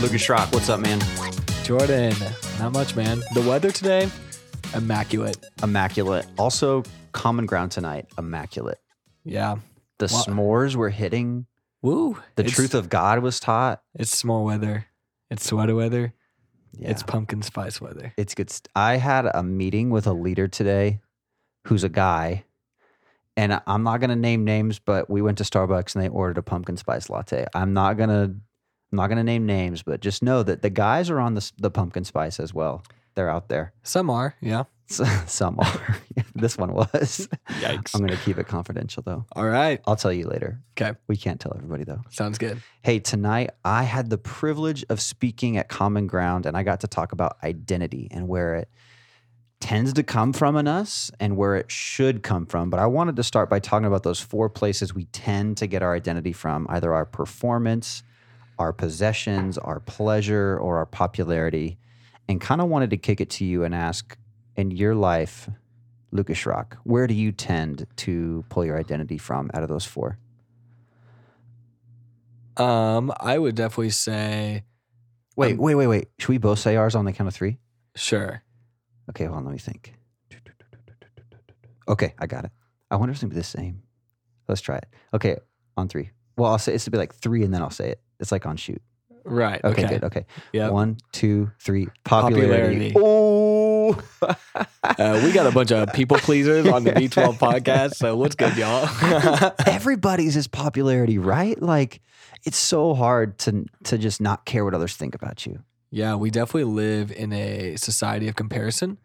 Lucas Schrock, what's up, man? Jordan, not much, man. The weather today, immaculate. Immaculate. Also, common ground tonight, immaculate. Yeah. The Wow. s'mores were hitting. Woo. The truth of God was taught. It's small weather. It's sweater weather. Yeah. It's pumpkin spice weather. It's good. St- I had a meeting with a leader today who's a guy, and I'm not going to name names, but we went to Starbucks and they ordered a pumpkin spice latte. I'm not going to. I'm not going to name names, but just know that the guys are on the, the pumpkin spice as well. They're out there. Some are, yeah. Some are. this one was. Yikes. I'm going to keep it confidential though. All right. I'll tell you later. Okay. We can't tell everybody though. Sounds good. Hey, tonight I had the privilege of speaking at Common Ground and I got to talk about identity and where it tends to come from in us and where it should come from. But I wanted to start by talking about those four places we tend to get our identity from either our performance, our possessions, our pleasure, or our popularity. And kind of wanted to kick it to you and ask in your life, Lucas Rock, where do you tend to pull your identity from out of those four? Um, I would definitely say Wait, Um, wait, wait, wait. Should we both say ours on the count of three? sure. Okay, hold on. Let me think. Okay, I got it. I wonder if it's gonna be the same. Let's try it. Okay, on three. Well, I'll say it's to be like three, and then I'll say it. It's like on shoot. Right. Okay, Okay. good. Okay, Yeah. one, two, three. Popularity. Popularity. Oh, Uh, we got a bunch of people pleasers on the V12 podcast. So what's good, y'all? everybody's is popularity, right? Like, it's so hard to to just not care what others think about you. yeah, we definitely live in a society of comparison,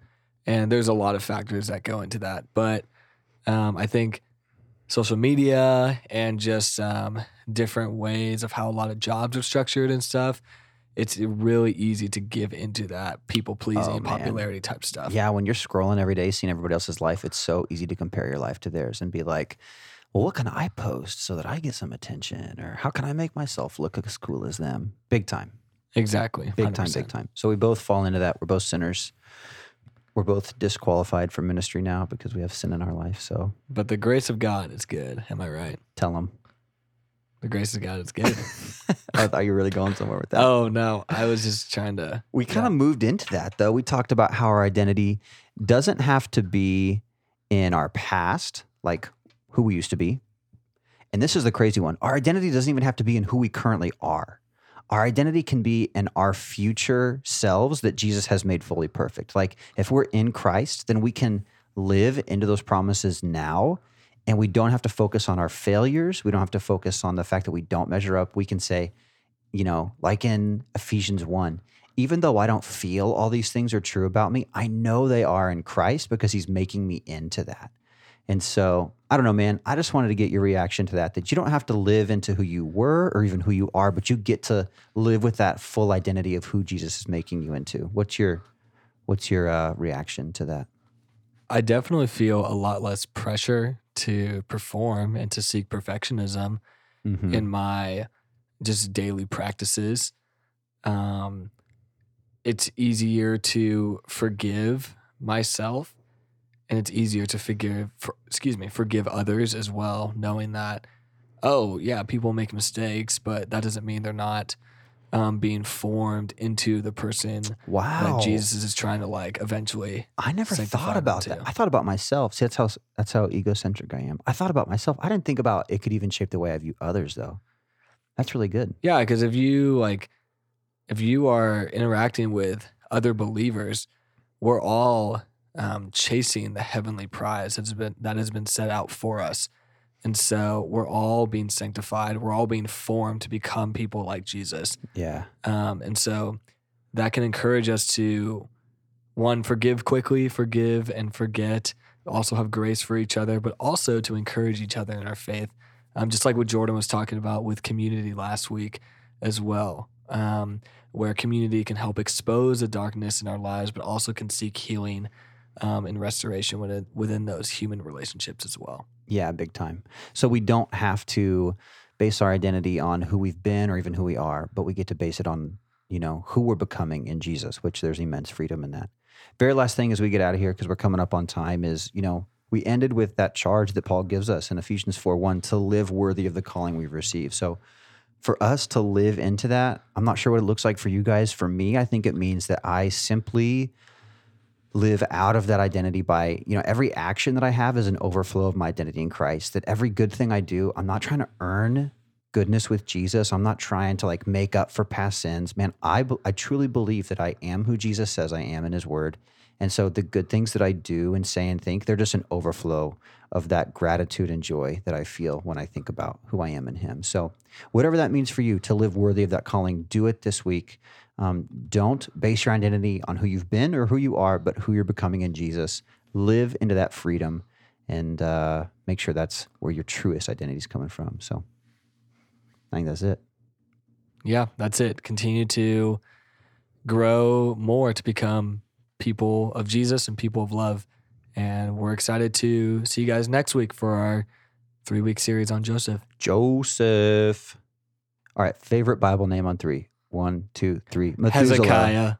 and there's a lot of factors that go into that. But um, I think social media and just um, different ways of how a lot of jobs are structured and stuff, it's really easy to give into that people pleasing, Oh, popularity type stuff. Yeah, when you're scrolling every day, seeing everybody else's life, it's so easy to compare your life to theirs and be like, well, what can I post so that I get some attention? Or how can I make myself look as cool as them? Big time, Exactly. big time, big time. So we both fall into that. We're both sinners. We're both disqualified from ministry now because we have sin in our life. So But the grace of God is good. Am I right? tell them. The grace of God is good. I thought you were really going somewhere with that. oh no, I was just trying to. We kind Yeah. of moved into that though. We talked about how our identity doesn't have to be in our past, like who we used to be. And this is the crazy one. Our identity doesn't even have to be in who we currently are. Our identity can be in our future selves that Jesus has made fully perfect. Like if we're in Christ, then we can live into those promises now and we don't have to focus on our failures. We don't have to focus on the fact that we don't measure up. We can say, you know, like in Ephesians 1, even though I don't feel all these things are true about me, I know they are in Christ because he's making me into that. And so, I don't know, man. I just wanted to get your reaction to that that you don't have to live into who you were or even who you are, but you get to live with that full identity of who Jesus is making you into. What's your what's your uh, reaction to that? I definitely feel a lot less pressure to perform and to seek perfectionism Mhm. in my just daily practices. Um, it's easier to forgive myself, and it's easier to forgive, for, excuse me, forgive others as well, knowing that, oh yeah, people make mistakes, but that doesn't mean they're not um, being formed into the person wow. that Jesus is trying to like eventually. I never thought about that. I thought about myself. See, that's how that's how egocentric I am. I thought about myself. I didn't think about it could even shape the way I view others, though. That's really good. Yeah, because if you like, if you are interacting with other believers, we're all um, chasing the heavenly prize that's been that has been set out for us, and so we're all being sanctified. We're all being formed to become people like Jesus, Yeah. um, and so that can encourage us to one forgive quickly, forgive and forget. Also have grace for each other, but also to encourage each other in our faith. Um, just like what Jordan was talking about with community last week as well, um, where community can help expose the darkness in our lives, but also can seek healing um, and restoration within, within those human relationships as well. Yeah, big time. So we don't have to base our identity on who we've been or even who we are, but we get to base it on, you know, who we're becoming in Jesus, which there's immense freedom in that. very last thing as we get out of here, because we're coming up on time, is you know we ended with that charge that Paul gives us in Ephesians four one to live worthy of the calling we've received. So for us to live into that, I'm not sure what it looks like for you guys. For me, I think it means that I simply live out of that identity by, you know, every action that I have is an overflow of my identity in Christ. That every good thing I do, I'm not trying to earn goodness with Jesus. I'm not trying to like make up for past sins. Man, I I truly believe that I am who Jesus says I am in his word. And so the good things that I do and say and think, they're just an overflow of that gratitude and joy that I feel when I think about who I am in him. So whatever that means for you to live worthy of that calling, do it this week. Um, don't base your identity on who you've been or who you are, but who you're becoming in Jesus. Live into that freedom and uh, make sure that's where your truest identity is coming from. So I think that's it. Yeah, that's it. Continue to grow more to become people of Jesus and people of love. And we're excited to see you guys next week for our three week series on Joseph. Joseph. All right, favorite Bible name on three. One, two, three. Methuselah. Hezekiah.